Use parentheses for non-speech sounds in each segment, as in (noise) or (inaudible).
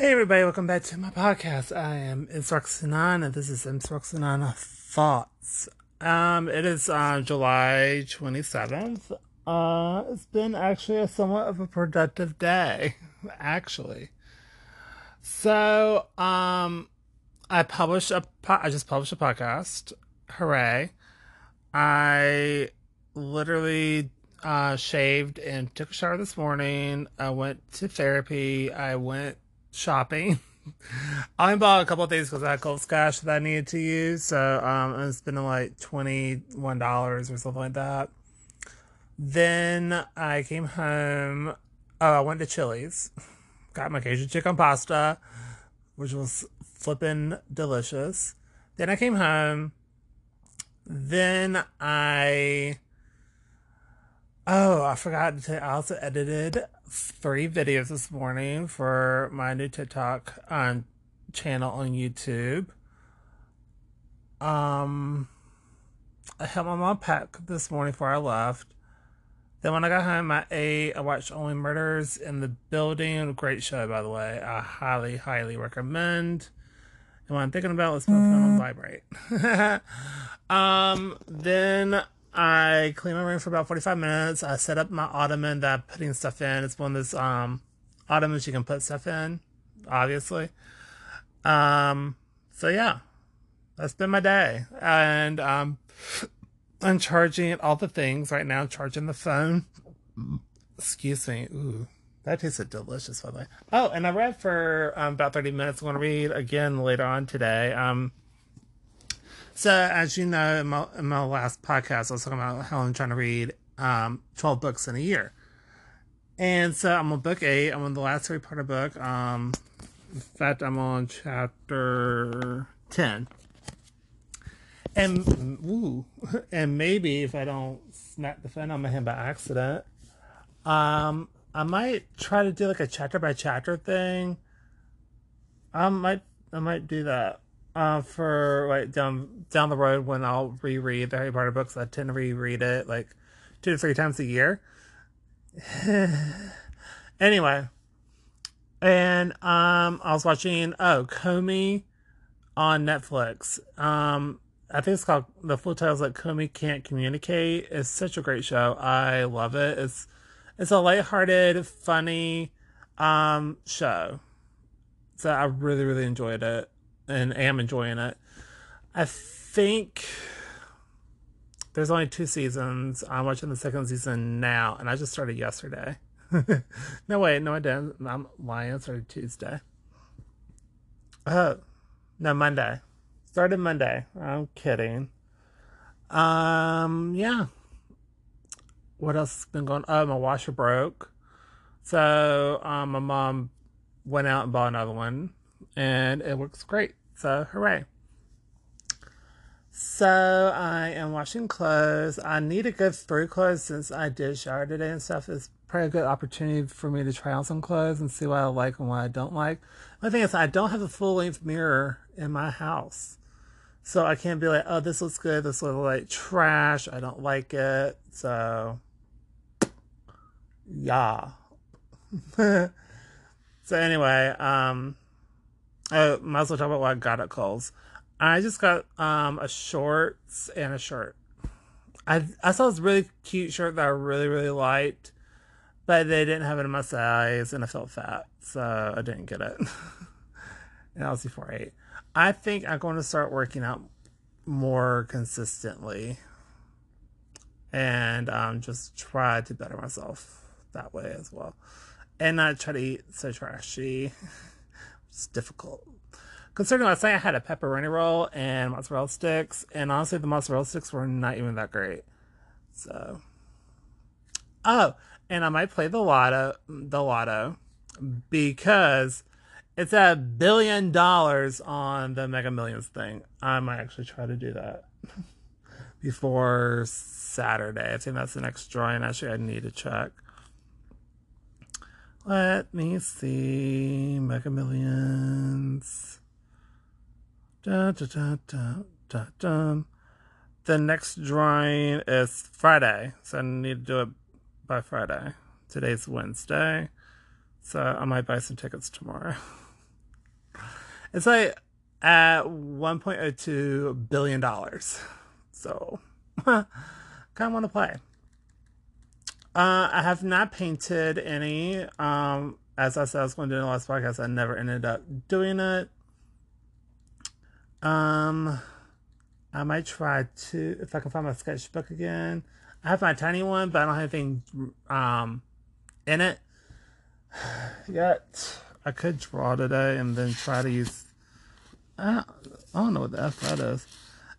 Hey everybody, welcome back to my podcast. I am Instructionana, and this is Instructionana Thoughts. Um, it is uh, July 27th. Uh, it's been actually a somewhat of a productive day, actually. So, um, I published a, po- I just published a podcast. Hooray. I literally uh, shaved and took a shower this morning. I went to therapy. I went shopping. (laughs) I bought a couple of things because I had Kohl's cash that I needed to use. So um, I was spending like $21 or something like that. Then I came home. Oh, I went to Chili's. Got my Cajun chicken pasta, which was flipping delicious. Then I came home. Then I. Oh, I forgot to I also edited three videos this morning for my new TikTok um, channel on YouTube. Um, I helped my mom pack this morning before I left. Then when I got home, I ate. I watched Only Murders in the Building. Great show, by the way. I highly, highly recommend. And what I'm thinking about, let's put it on vibrate. (laughs) um, then I clean my room for about 45 minutes. I set up my ottoman that I'm putting stuff in. It's one of those um, ottomans you can put stuff in, obviously. Um, so yeah, that's been my day. And um, (coughs) I'm charging all the things right now, charging the phone. Excuse me. Ooh, that tasted delicious, by the way. Oh, and I read for um, about 30 minutes. I'm going to read again later on today. Um, so, as you know, in my, in my last podcast, I was talking about how I'm trying to read um, 12 books in a year. And so I'm on book eight. I'm on the last part of book. Um, in fact, I'm on chapter 10. And, ooh, (laughs) and maybe if I don't smack the phone on my hand by accident, um, I might try to do like a chapter by chapter thing. I might, I might do that uh, for like down down the road when I'll reread the Harry Potter books. I tend to reread it like two to three times a year. (sighs) anyway, and um, I was watching oh Komi on Netflix. Um, I think it's called the full title is like Komi Can't Communicate. It's such a great show. I love it. It's it's a lighthearted, funny um show. So I really really enjoyed it and am enjoying it. I think there's only two seasons. I'm watching the second season now, and I just started yesterday. (laughs) no, wait, no, I didn't. I'm lying. I started Tuesday. Oh, no, Monday. Started Monday. I'm kidding. Um, yeah. What else has been going? On oh, my washer broke. So, um, my mom went out and bought another one, and it works great. So, hooray. So, I am washing clothes. I need to go through clothes since I did shower today and stuff. It's probably a good opportunity for me to try on some clothes and see what I like and what I don't like. The thing is, I don't have a full length mirror in my house. So, I can't be like, oh, this looks good. This looks like trash. I don't like it. So, yeah. (laughs) so, anyway, um, I might as well talk about what I got at Kohl's. I just got um a shorts and a shirt. I I saw this really cute shirt that I really really liked, but they didn't have it in my size, and I felt fat, so I didn't get it. (laughs) and I was before eight. I think I'm going to start working out more consistently, and um just try to better myself that way as well, and not try to eat so trashy. (laughs) It's difficult. Considering last night I had a pepperoni roll and mozzarella sticks, and honestly, the mozzarella sticks were not even that great. So, oh, and I might play the lotto, the lotto, because it's a billion dollars on the Mega Millions thing. I might actually try to do that (laughs) before Saturday. I think that's the next drawing. Actually, I need to check. Let me see. Mega Millions. Da, da, da, da, da. The next drawing is Friday, so I need to do it by Friday. Today's Wednesday, so I might buy some tickets tomorrow. (laughs) It's like at 1.02 billion dollars. So, (laughs) kind of want to play. Uh, I have not painted any. Um, as I said, I was going to do in the last podcast. I never ended up doing it. Um, I might try to if I can find my sketchbook again. I have my tiny one, but I don't have anything um in it (sighs) yet. I could draw today and then try to use. I don't know what the f that is.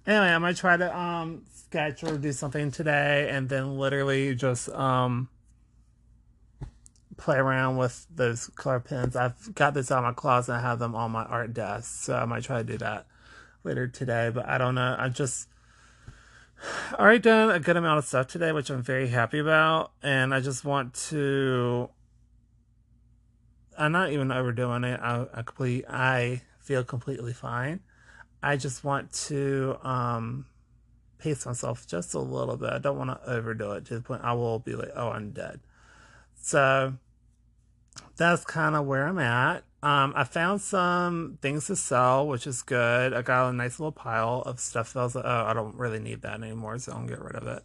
Anyway, I might try to um sketch or do something today, and then literally just um play around with those color pens. I've got this out of my closet. I have them on my art desk, so I might try to do that later today. But I don't know. I just (sighs) already done a good amount of stuff today, which I'm very happy about, and I just want to I'm not even overdoing it. I, I complete. I feel completely fine. I just want to um, pace myself just a little bit. I don't want to overdo it to the point I will be like, oh, I'm dead. So that's kind of where I'm at. Um, I found some things to sell, which is good. I got a nice little pile of stuff that I was like, oh, I don't really need that anymore, so I'll get rid of it.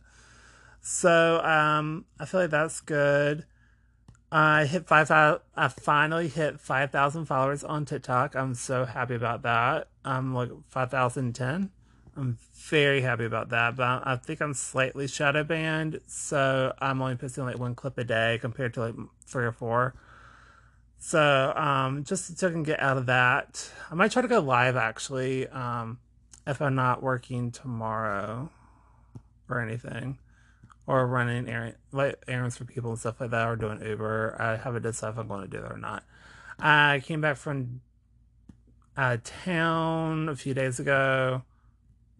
So um, I feel like that's good. I hit five. I finally hit five thousand followers on TikTok. I'm so happy about that. I'm like five thousand ten. I'm very happy about that. But I think I'm slightly shadow banned, so I'm only posting like one clip a day compared to like three or four. So um, just so I can get out of that, I might try to go live actually um, if I'm not working tomorrow or anything or running errand, like errands for people and stuff like that, or doing Uber. I haven't decided if I'm going to do that or not. I came back from uh, town a few days ago.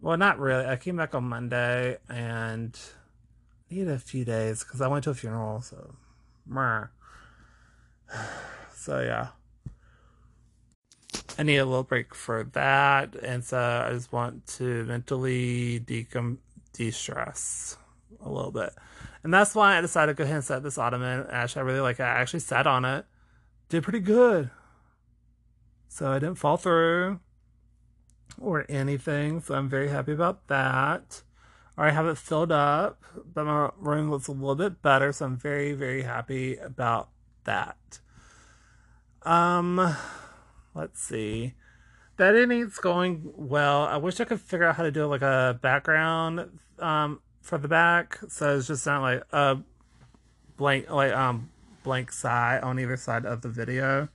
Well, not really. I came back on Monday and needed a few days because I went to a funeral. So, (sighs) so yeah. I need a little break for that, and so I just want to mentally decom de-stress a little bit. And that's why I decided to go ahead and set this ottoman. Actually, I really like it. I actually sat on it. Did pretty good. So I didn't fall through or anything. So I'm very happy about that. I have it filled up, but my room looks a little bit better. So I'm very, very happy about that. Um, let's see. That editing's going well. I wish I could figure out how to do like a background um for the back, so it's just not like a blank like um blank side on either side of the video.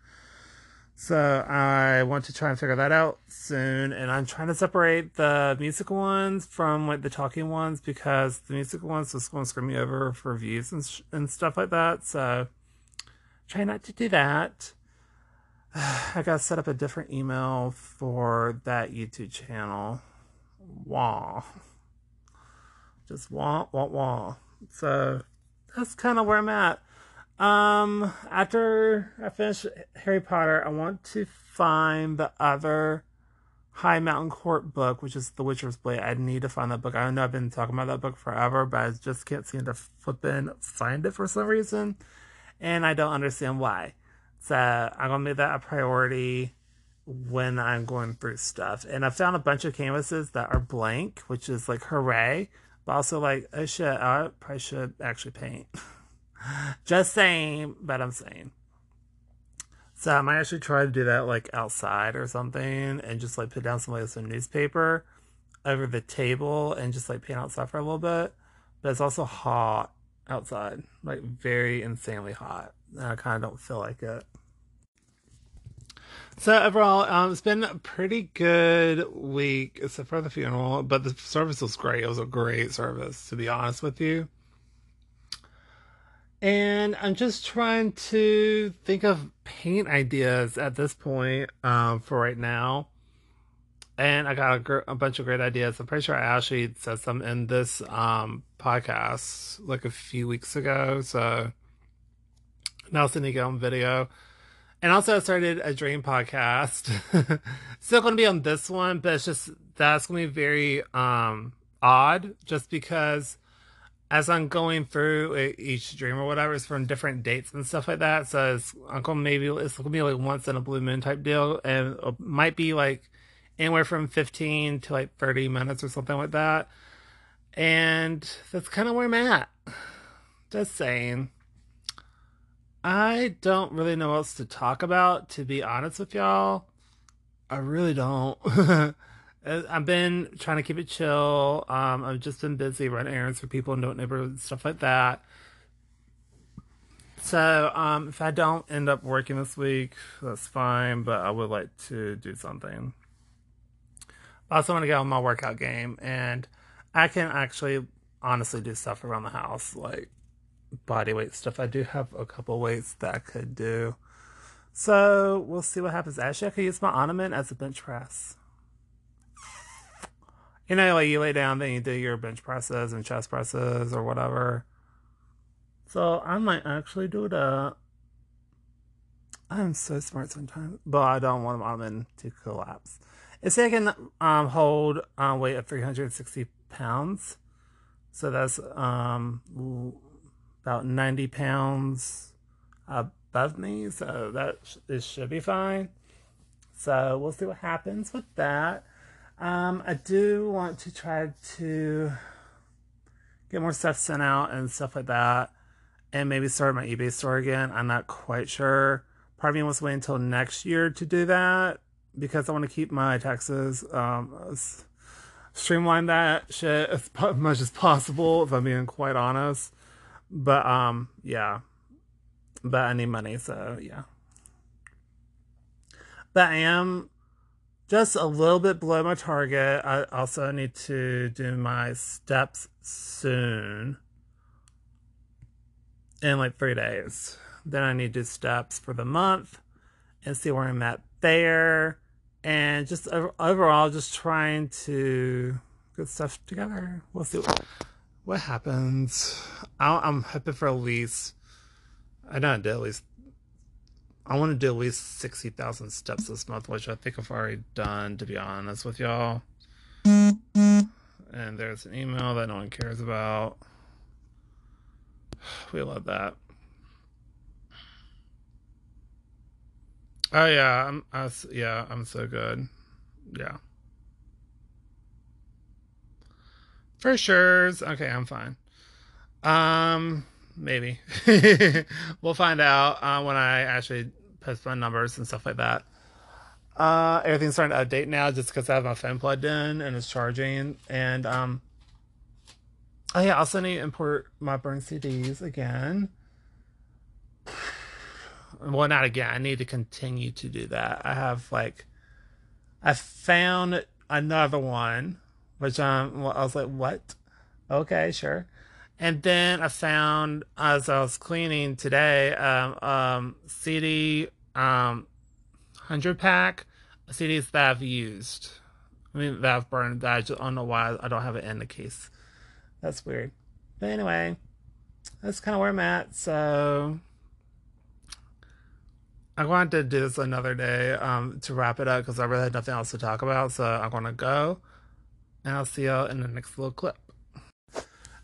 So I want to try and figure that out soon, and I'm trying to separate the musical ones from like the talking ones because the musical ones just going to screw me over for views and sh- and stuff like that. So try not to do that. (sighs) I gotta set up a different email for that YouTube channel. Wow just wah wah wah. So that's kind of where I'm at. Um, after I finish Harry Potter, I want to find the other High Mountain Court book, which is The Witcher's Blade. I need to find that book. I know I've been talking about that book forever, but I just can't seem to flip in find it for some reason, and I don't understand why. So I'm gonna make that a priority when I'm going through stuff. And I found a bunch of canvases that are blank, which is like hooray. But also like, oh shit, I probably should actually paint. (laughs) (laughs) Just saying, but I'm saying. So I might actually try to do that like outside or something and just like put down some like some newspaper over the table and just like paint outside for a little bit. But it's also hot outside, like very insanely hot. And I kind of don't feel like it. So overall, um, it's been a pretty good week, except for the funeral. But the service was great. It was a great service, to be honest with you. And I'm just trying to think of paint ideas at this point um, for right now. And I got a, gr- a, bunch of great ideas. I'm pretty sure I actually said some in this um, podcast like a few weeks ago. So now it's going to on video. And also, I started a dream podcast. (laughs) Still going to be on this one, but it's just that's going to be very um, odd, just because as I'm going through each dream or whatever, it's from different dates and stuff like that. So it's Uncle maybe it's gonna be like once in a blue moon type deal, and it might be like anywhere from 15 to like 30 minutes or something like that. And that's kind of where I'm at. Just saying. I don't really know what else to talk about, to be honest with y'all. I really don't. (laughs) I've been trying to keep it chill. Um, I've just been busy running errands for people and Don't Neighborhood, stuff like that. So, um, if I don't end up working this week, that's fine, but I would like to do something. I also want to get on my workout game, and I can actually honestly do stuff around the house, like body weight stuff. I do have a couple weights that I could do. So we'll see what happens. Actually, I could use my Ottoman as a bench press. You know, like you lay down, then you do your bench presses and chest presses or whatever. So I might actually do that. I'm so smart sometimes, but I don't want my Ottoman to collapse. It's can um, hold a weight of 360 pounds. So that's um, about 90 pounds above me, so that sh- should be fine. So we'll see what happens with that. Um, I do want to try to get more stuff sent out and stuff like that, and maybe start my eBay store again. I'm not quite sure. Part of me wants to wait until next year to do that because I want to keep my taxes um, streamline that shit as much as possible. If I'm being quite honest. But um, yeah. But I need money, so yeah. But I am just a little bit below my target. I also need to do my steps soon. In like three days. Then I need to do steps for the month and see where I'm at there. And just overall, just trying to get stuff together. We'll see. What, what happens? i am hoping for at least. I don't do at least. I want to do at least sixty thousand steps this month, which I think I've already done. To be honest with y'all. And there's an email that no one cares about. (sighs) We love that. Oh yeah, I'm. I, yeah, I'm so good. Yeah. For sure. Okay, I'm fine. Um, maybe. (laughs) we'll find out uh, when I actually post my numbers and stuff like that. Uh, everything's starting to update now just because I have my phone plugged in and it's charging. And um, oh yeah, also need to import my burn CDs again. (sighs) Well, not again. I need to continue to do that. I have like, I found another one which um, I was like, what? Okay, sure. And then I found as I was cleaning today, um, um, CD um, hundred pack CDs that I've used. I mean that I've burned. That I just don't know why I don't have it in the case. That's weird. But anyway, that's kind of where I'm at. So I wanted to do this another day um, to wrap it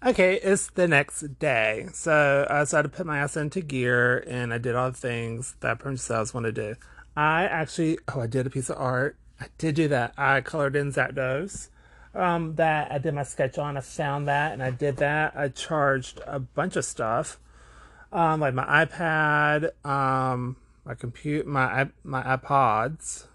Okay, it's the next day. So I decided to put my ass into gear and I did all the things that I was want to do. I actually, oh, I did a piece of art. I did do that. I colored in Zapdos. Um, that I did my sketch on. I found that and I did that. I charged a bunch of stuff, um, like my iPad, um, my compute, my my iPods,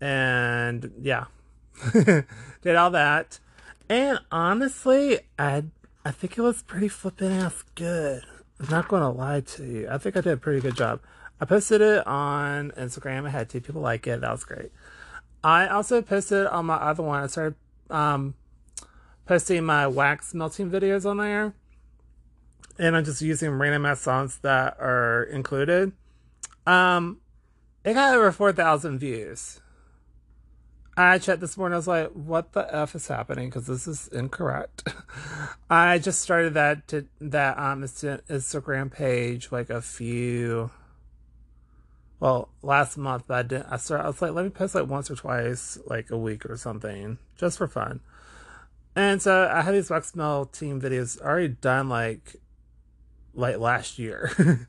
and yeah, (laughs) did all that. And honestly, I I think it was pretty flippin' ass good. I'm not gonna lie to you. I think I did a pretty good job. I posted it on Instagram. I had two people like it. That was great. I also posted on my other one. I started um, posting my wax melting videos on there. And I'm just using random ass songs that are included. Um, it got over 4,000 views. I checked this morning. I was like, "What the f is happening?" Because this is incorrect. (laughs) I just started that to, that um Instagram page like a few, well, last month. I didn't. I started. I was like, let me post like once or twice, like a week or something, just for fun. And so I had these wax melt team videos already done like like last year. (laughs)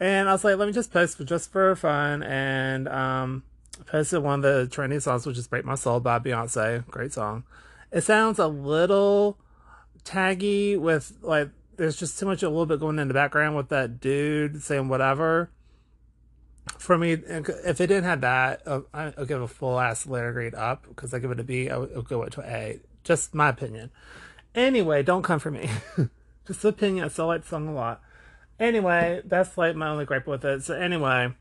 and I was like, let me just post for just for fun and um posted one of the trending songs, which is Break My Soul by Beyonce. Great song. It sounds a little taggy with like there's just too much a little bit going in the background with that dude saying whatever. For me, if it didn't have that, uh, I'll give a full ass letter grade up because I give it a B. I would go up to A. Just my opinion. Anyway, don't come for me. (laughs) just opinion. I still like the song a lot. Anyway, that's like my only gripe with it. So anyway,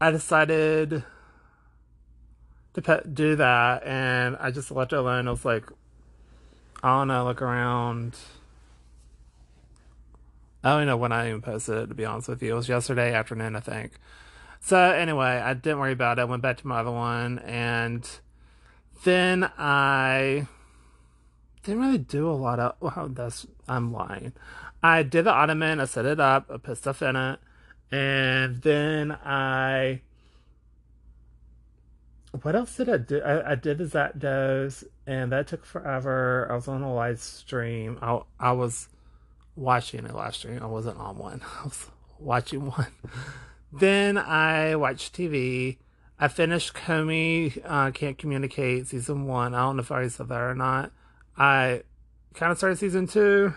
I decided to pe- do that, and I just left it alone. I was like, I don't know, look around. I don't know when I even posted it, to be honest with you. It was yesterday afternoon, I think. So, anyway, I didn't worry about it. I went back to my other one, and then I didn't really do a lot of. Well, that's. I'm lying. I did the ottoman, I set it up, I put stuff in it, and then I what else did I do? I, I did the Zapdos, and that took forever. I was on a live stream. I I was watching a live stream. I wasn't on one. (laughs) I was watching one. then I watched TV. I finished Komi uh, Can't Communicate season one. I don't know if I already said that or not. I kind of started season two,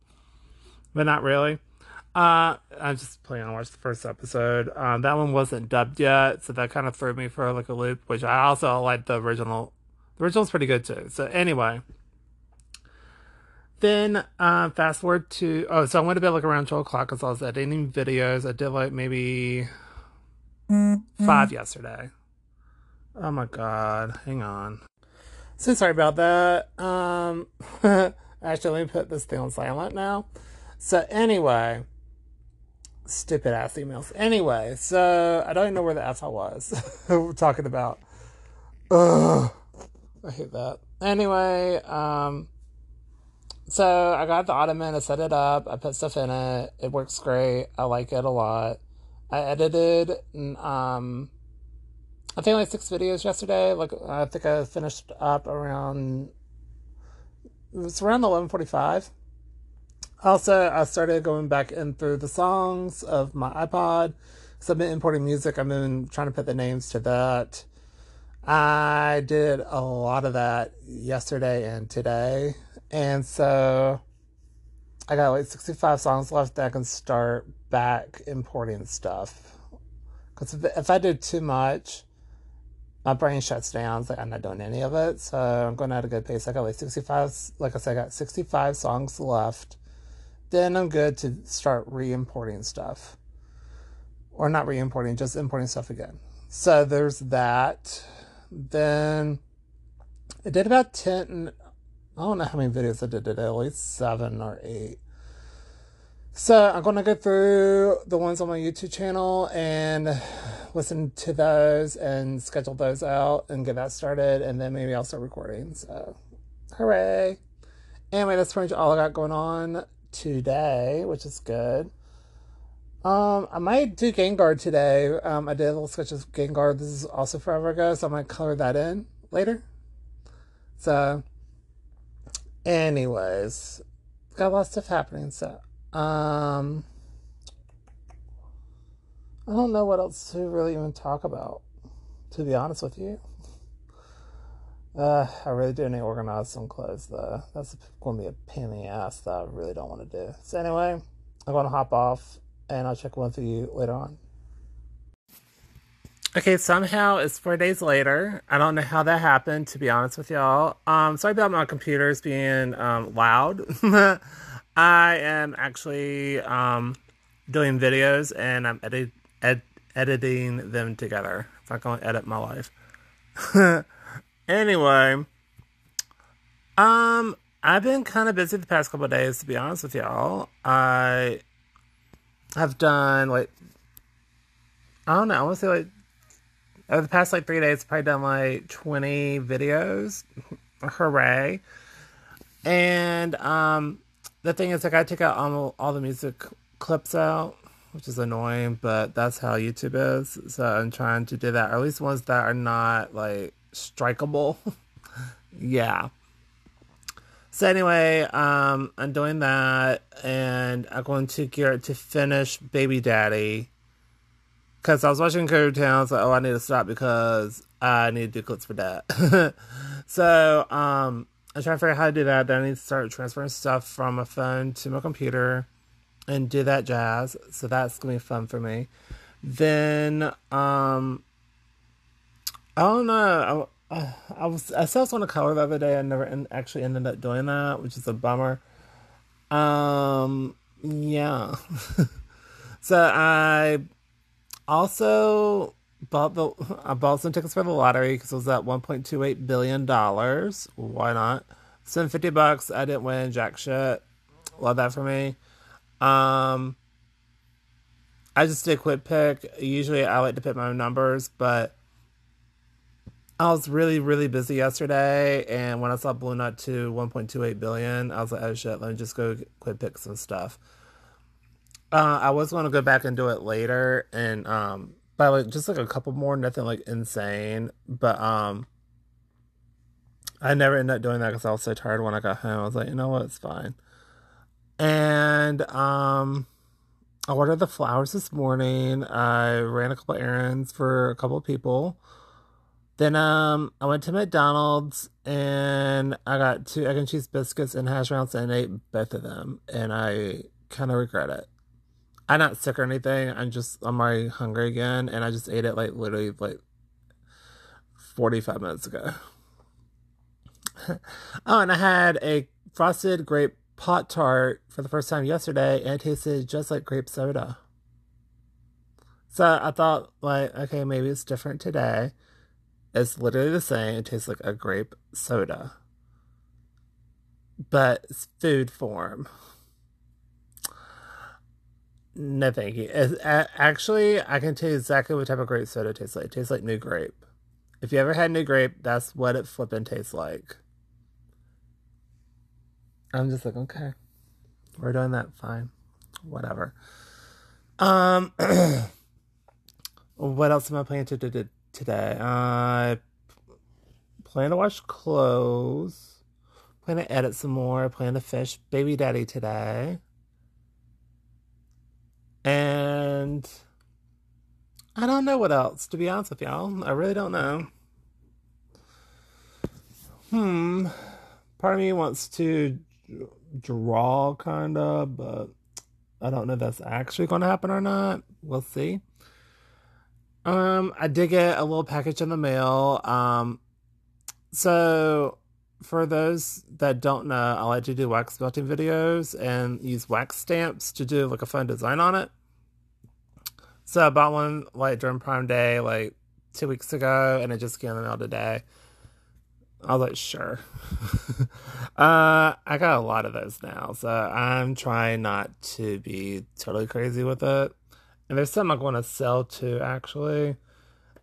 (laughs) but not really. Uh, I just planning on watch the first episode. Um, that one wasn't dubbed yet, so that kind of threw me for like a loop. Which I also like the original. The original's pretty good too. So anyway, then uh, fast forward to oh, so I went to bed like around twelve o'clock because I was editing videos. I did like maybe mm-hmm. five yesterday. Oh my god, hang on. So sorry about that. Um, (laughs) actually, let me put this thing on silent now. So anyway stupid ass emails. Anyway, so I don't know where the I was. We're (laughs) talking about. Ugh, I hate that. Anyway, um, so I got the ottoman. I set it up. I put stuff in it. It works great. I like it a lot. I edited. Um, I think like six videos yesterday. Like I think I finished up around. It was around eleven forty five. Also, I started going back in through the songs of my iPod. So I've been importing music. I've been trying to put the names to that. I did a lot of that yesterday and today. And so I got like 65 songs left that I can start back importing stuff. Because if, if I do too much, my brain shuts down. It's like I'm not doing any of it. So I'm going at a good pace. I got like 65, like I said, I got 65 songs left then I'm good to start re importing stuff. Or not re importing, just importing stuff again. So there's that. Then I did about 10, I don't know how many videos I did today, at least seven or eight. So I'm going to go through the ones on my YouTube channel and listen to those and schedule those out and get that started. And then maybe I'll start recording. So, hooray. Anyway, that's pretty much all I got going on today, which is good. Um, I might do Gengar today. Um, I did a little sketch of Gengar. This is also forever ago, so I might color that in later. So, anyways, got a lot of stuff happening. So, um, I don't know what else to really even talk about, to be honest with you. Uh, I really do need to organize some clothes though. That's going to be a pain in the ass that I really don't want to do. So anyway, I'm going to hop off and I'll check one for you later on. Okay, somehow it's four days later. I don't know how that happened, to be honest with y'all. Um, sorry about my computers being um, loud. (laughs) I am actually um, doing videos and I'm edit- ed- editing them together. If I'm going to edit my life. (laughs) Anyway, um, I've been kind of busy the past couple days, to be honest with y'all. I have done like I don't know. I want to say like over the past like three days, I've probably done like twenty videos. (laughs) Hooray! And um, the thing is, like, I took out all, all the music clips out, which is annoying, but that's how YouTube is. So I'm trying to do that, or at least ones that are not like strikeable. (laughs) yeah. So anyway, um, I'm doing that, and I'm going to gear to finish Baby Daddy. Because I was watching Curve Town, so oh, I need to stop because I need to do clips for that. (laughs) so um, I'm trying to figure out how to do that. Then I need to start transferring stuff from my phone to my computer and do that jazz. So that's gonna be fun for me. Then um, I don't know. I, I was I saw on a color the other day. I never in, actually ended up doing that, which is a bummer. Um, yeah. (laughs) so I also bought the I bought some tickets for the lottery because it was at one point two eight billion dollars. Why not? Spend fifty bucks. I didn't win jack shit. Love that for me. Um, I just did a quick pick. Usually I like to pick my own numbers, but I was really, really busy yesterday, and when I saw Blue Nut to 1.28 billion, I was like, oh shit, let me just go quick pick some stuff. Uh, I was going to go back and do it later, and um, by like just like a couple more, nothing like insane, but um, I never ended up doing that because I was so tired when I got home. I was like, you know what, it's fine. And um, I ordered the flowers this morning. I ran a couple errands for a couple people. Then um, I went to McDonald's and I got two egg and cheese biscuits and hash browns and ate both of them, and I kind of regret it. I'm not sick or anything. I'm just I'm already hungry again, and I just ate it like literally like 45 minutes ago. (laughs) oh, and I had a frosted grape Pop-Tart for the first time yesterday, and it tasted just like grape soda. So I thought, like, okay, maybe it's different today. It's literally the same. It tastes like a grape soda, but it's food form. No, thank you. It's, actually, I can tell you exactly what type of grape soda tastes like. It tastes like NuGrape. If you ever had NuGrape, that's what it flipping tastes like. I'm just like, okay, we're doing that. Fine, whatever. Um, (clears throat) what else am I planning to do today? I plan to wash clothes. Plan to edit some more. Plan to fish baby daddy today. And I don't know what else, to be honest with y'all. I really don't know. Hmm. Part of me wants to draw kind of, but I don't know if that's actually going to happen or not. We'll see. Um, I did get a little package in the mail. Um, so for those that don't know, I like to do wax melting videos and use wax stamps to do like a fun design on it. So I bought one like during Prime Day, like two weeks ago, and it just came in the mail today. I was like, sure. (laughs) uh, I got a lot of those now, so I'm trying not to be totally crazy with it. And there's some I want to sell too, actually.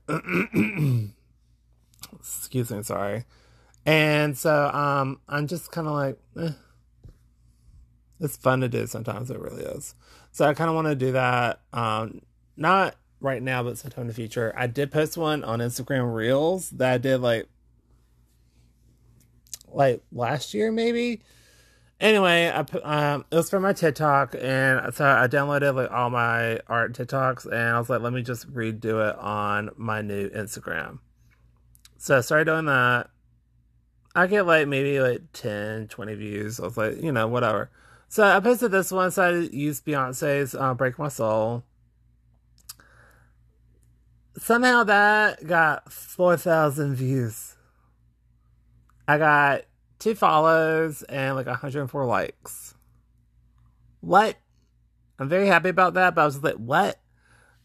(clears throat) Excuse me, sorry. And so um, I'm just kind of like, eh. it's fun to do sometimes. It really is. So I kind of want to do that. Um, not right now, but sometime in the future. I did post one on Instagram Reels that I did like like last year maybe. Anyway, I put, um, it was for my TikTok, and so I downloaded like all my art TikToks, and I was like, let me just redo it on my new Instagram. So I started doing that. I get like maybe like 10, 20 views. I was like, you know, whatever. So I posted this one. So I used Beyonce's uh, "Break My Soul." Somehow that got four thousand views. I got two follows and like 104 likes. What? I'm very happy about that, but I was like, what?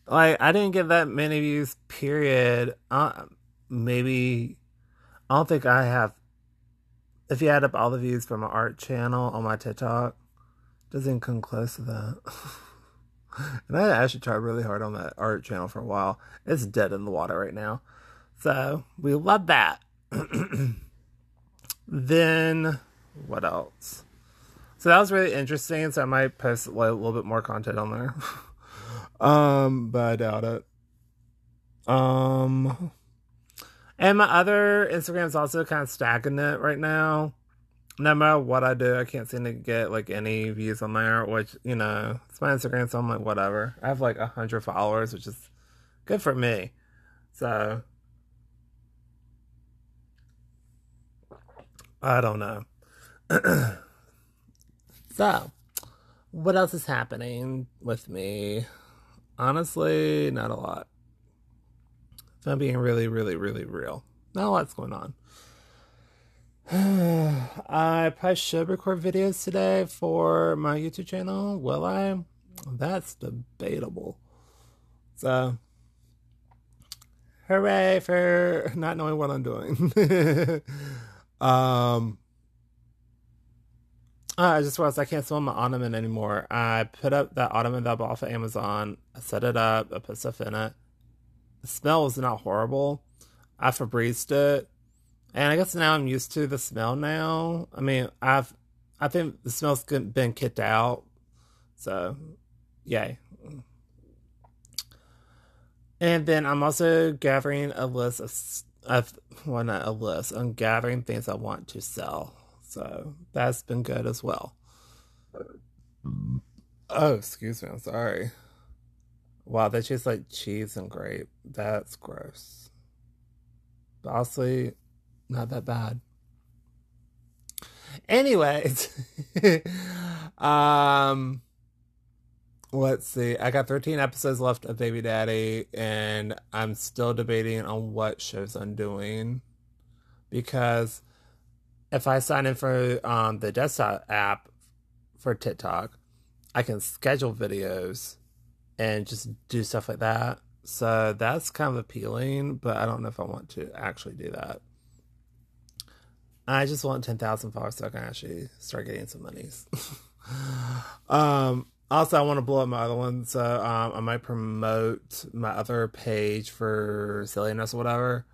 Like, I didn't get that many views, period. Uh, maybe, I don't think I have. If you add up all the views from my art channel on my TikTok, doesn't come close to that. (laughs) and I actually tried really hard on that art channel for a while. It's dead in the water right now. So, we love that. (clears throat) Then what else? So that was really interesting. So I might post a little bit more content on there. (laughs) um, but I doubt it. Um, and my other Instagram is also kind of stagnant right now. no matter what I do, I can't seem to get like any views on there, which, you know, it's my Instagram, so I'm like, whatever. I have like a hundred followers, which is good for me. So I don't know. (clears throat) so what else is happening with me? Honestly, not a lot. If I'm being really, really, really real. Not a lot's going on. (sighs) I probably should record videos today for my YouTube channel. Will I? That's debatable. So, hooray for not knowing what I'm doing. (laughs) um, I just realized I can't smell my ottoman anymore. I put up that ottoman that I bought off of Amazon. I set it up. I put stuff in it. The smell was not horrible. I Febrezed it and I guess now I'm used to the smell now. I mean, I've I think the smell's been kicked out. So, yay. And then I'm also gathering a list of, of well, not a list. I'm gathering things I want to sell. So that's been good as well. Oh, excuse me. I'm sorry. Wow, that tastes like cheese and grape. That's gross. But honestly, not that bad. Anyways, (laughs) um, let's see. I got 13 episodes left of Baby Daddy, and I'm still debating on what shows I'm doing because if I sign in for um, the desktop app for TikTok, I can schedule videos and just do stuff like that. So that's kind of appealing, but I don't know if I want to actually do that. I just want 10,000 followers so I can actually start getting some monies. (laughs) um, also, I want to blow up my other one, so um, I might promote my other page for silliness or whatever.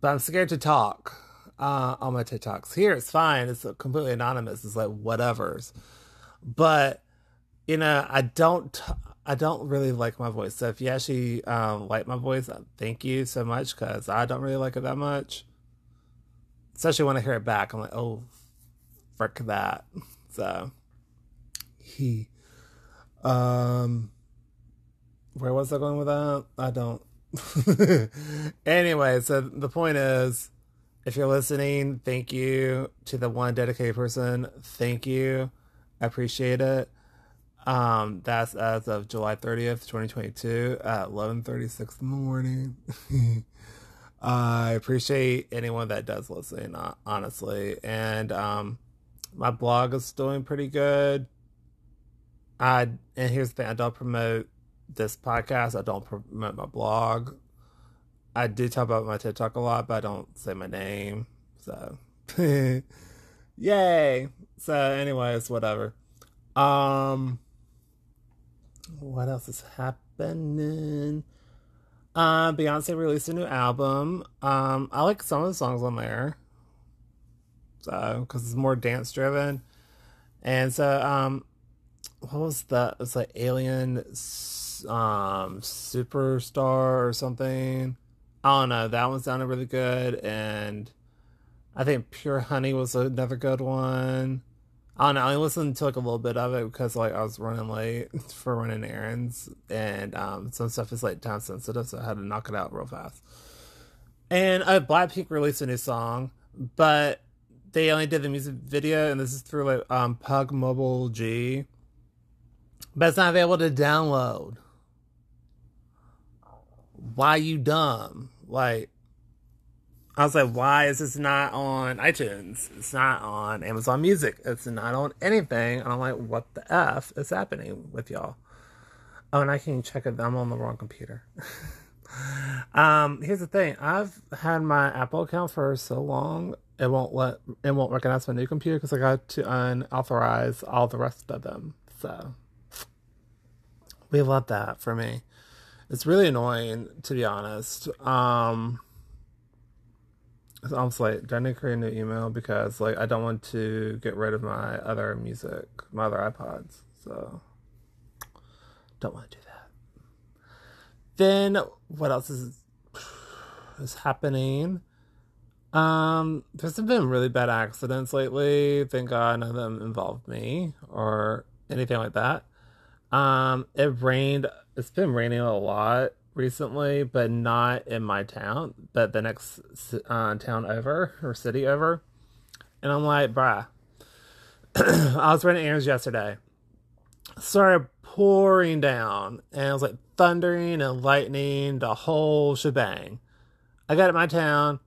But I'm scared to talk uh, on my TikToks. Here, it's fine. It's completely anonymous. It's like whatever's. But you know, I don't. I don't really like my voice. So if you actually um, like my voice, thank you so much because I don't really like it that much especially when I hear it back, I'm like, oh, frick that. (laughs) So he, um, where was I going with that? I don't. (laughs) anyway, so the point is, if you're listening, thank you to the one dedicated person. Thank you. I appreciate it. Um, that's as of July 30th, 2022 at 11:36 in the morning. (laughs) I appreciate anyone that does listen, honestly. And um, my blog is doing pretty good. I and here's the thing: I don't promote this podcast. I don't promote my blog. I do talk about my TikTok a lot, but I don't say my name. So, (laughs) yay! So, anyways, whatever. Um, what else is happening? Uh, Beyonce released a new album. Um, I like some of the songs on there. So, because it's more dance driven. And so, um, what was that? It's like Alien um, Superstar or something. I don't know. That one sounded really good. And I think Pure Honey was another good one. I don't know. I listened to like a little bit of it because like I was running late (laughs) for running errands, and um, some stuff is like time sensitive, so I had to knock it out real fast. And uh, Blackpink released a new song, but they only did the music video, and this is through like um, Pug Mobile G, but it's not available to download. Why you dumb? Like I was like, why is this not on iTunes? It's not on Amazon Music. It's not on anything. And I'm like, what the F is happening with y'all? Oh, and I can check it. I'm on the wrong computer. (laughs) um, here's the thing. I've had my Apple account for so long, it won't let, it won't recognize my new computer because I got to unauthorize all the rest of them. So we love that for me. It's really annoying, to be honest. Um, I was like, do I need to create a new email because like I don't want to get rid of my other music, my other iPods. So don't want to do that. Then what else is is happening? Um, there's been really bad accidents lately. Thank God none of them involved me or anything like that. Um, it rained. It's been raining a lot recently, but not in my town, but the next uh, town over or city over. And I'm like, bruh. (clears throat) I was running errands yesterday. Started pouring down, and it was like thundering and lightning, the whole shebang. I got to my town,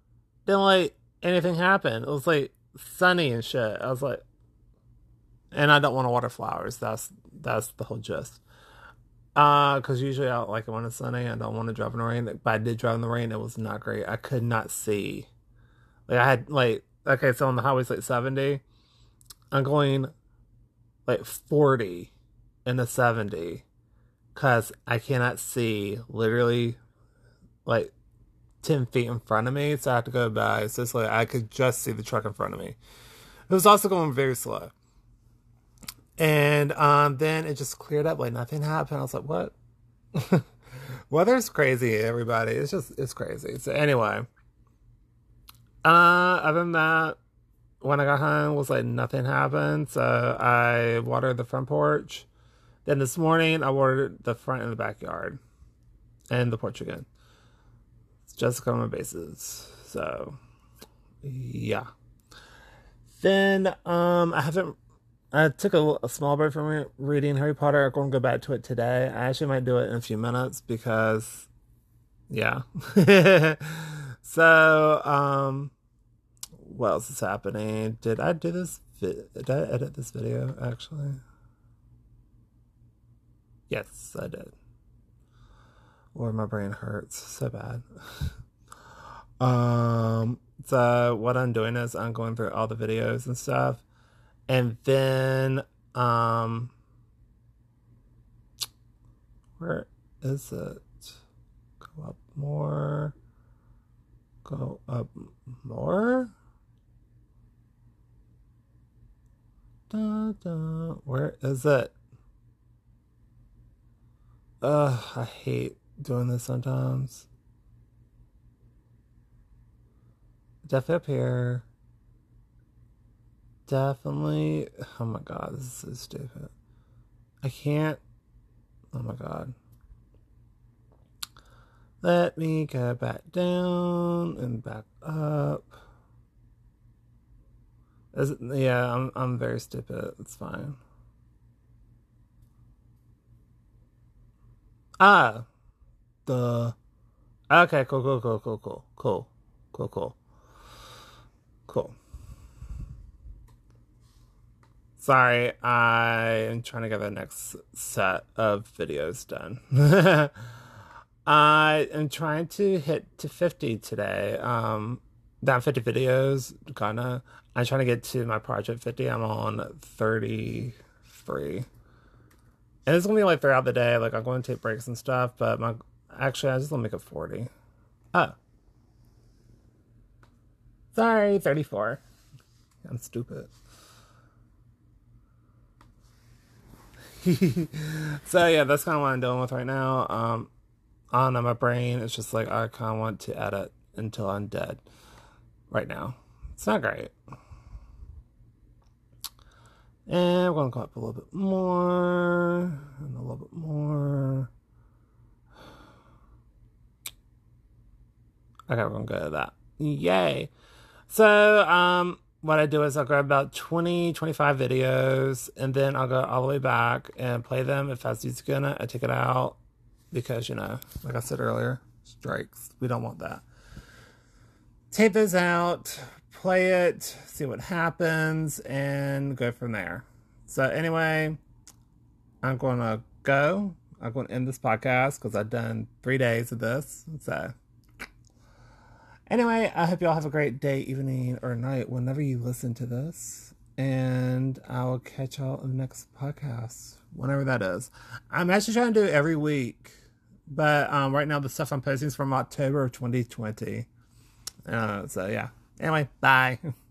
didn't like anything happen. It was like sunny and shit. I was like, and I don't want to water flowers. That's that's the whole gist. Uh, because usually I like it when it's sunny. I don't want to drive in the rain. But I did drive in the rain. It was not great. I could not see. Like I had like okay, so on the highway's like seventy. I'm going like forty in the seventy, cause I cannot see literally like ten feet in front of me. So I have to go by. So it's like I could just see the truck in front of me. It was also going very slow. And um, then it just cleared up, like nothing happened. I was like, what? (laughs) Weather's crazy, everybody. It's just, it's crazy. So, anyway, uh, other than that, when I got home, was like nothing happened. So, I watered the front porch. Then this morning, I watered the front and the backyard and the porch again. It's just on my bases. So, yeah. Then, um, I haven't I took a, a small break from reading Harry Potter. I'm going to go back to it today. I actually might do it in a few minutes because, yeah. (laughs) so, um, what else is happening? Did I do this? Vi- did I edit this video actually? Yes, I did. Or my brain hurts so bad. (laughs) um, so what I'm doing is I'm going through all the videos and stuff and then um where is it? Go up more. Go up more? Da, da. where is it? Ugh, I hate doing this sometimes. Definitely up here definitely. Oh my god, this is so stupid. I can't. Oh my god. Let me go back down and back up. Is yeah, I'm I'm very stupid. It's fine. Ah, the. Okay, cool, cool, cool, cool, cool, cool, cool, cool, cool. Sorry, I am trying to get the next set of videos done. (laughs) I am trying to hit to 50 today. Um, down 50 videos, kinda. I'm trying to get to my project 50. I'm on 33. And it's gonna be like throughout the day. Like I'm going to take breaks and stuff, but my actually I just gonna make it 40. Oh. Sorry, 34. I'm stupid. (laughs) so yeah, that's kind of what I'm dealing with right now. Um, on my brain, it's just like I kind of want to edit until I'm dead. Right now, it's not great. And we're gonna go up a little bit more, and a little bit more. Okay, we're gonna go to that. Yay! So, um, what I do is I'll grab about 20, 25 videos and then I'll go all the way back and play them. If music in it, I take it out because, you know, like I said earlier, strikes. We don't want that. Tape those out, play it, see what happens, and go from there. So, anyway, I'm going to go. I'm going to end this podcast because I've done three days of this. So, Anyway, I hope you all have a great day, evening, or night whenever you listen to this. And I will catch y'all in the next podcast, whenever that is. I'm actually trying to do it every week. But um, right now, the stuff I'm posting is from October of 2020. Uh, so, yeah. Anyway, bye. (laughs)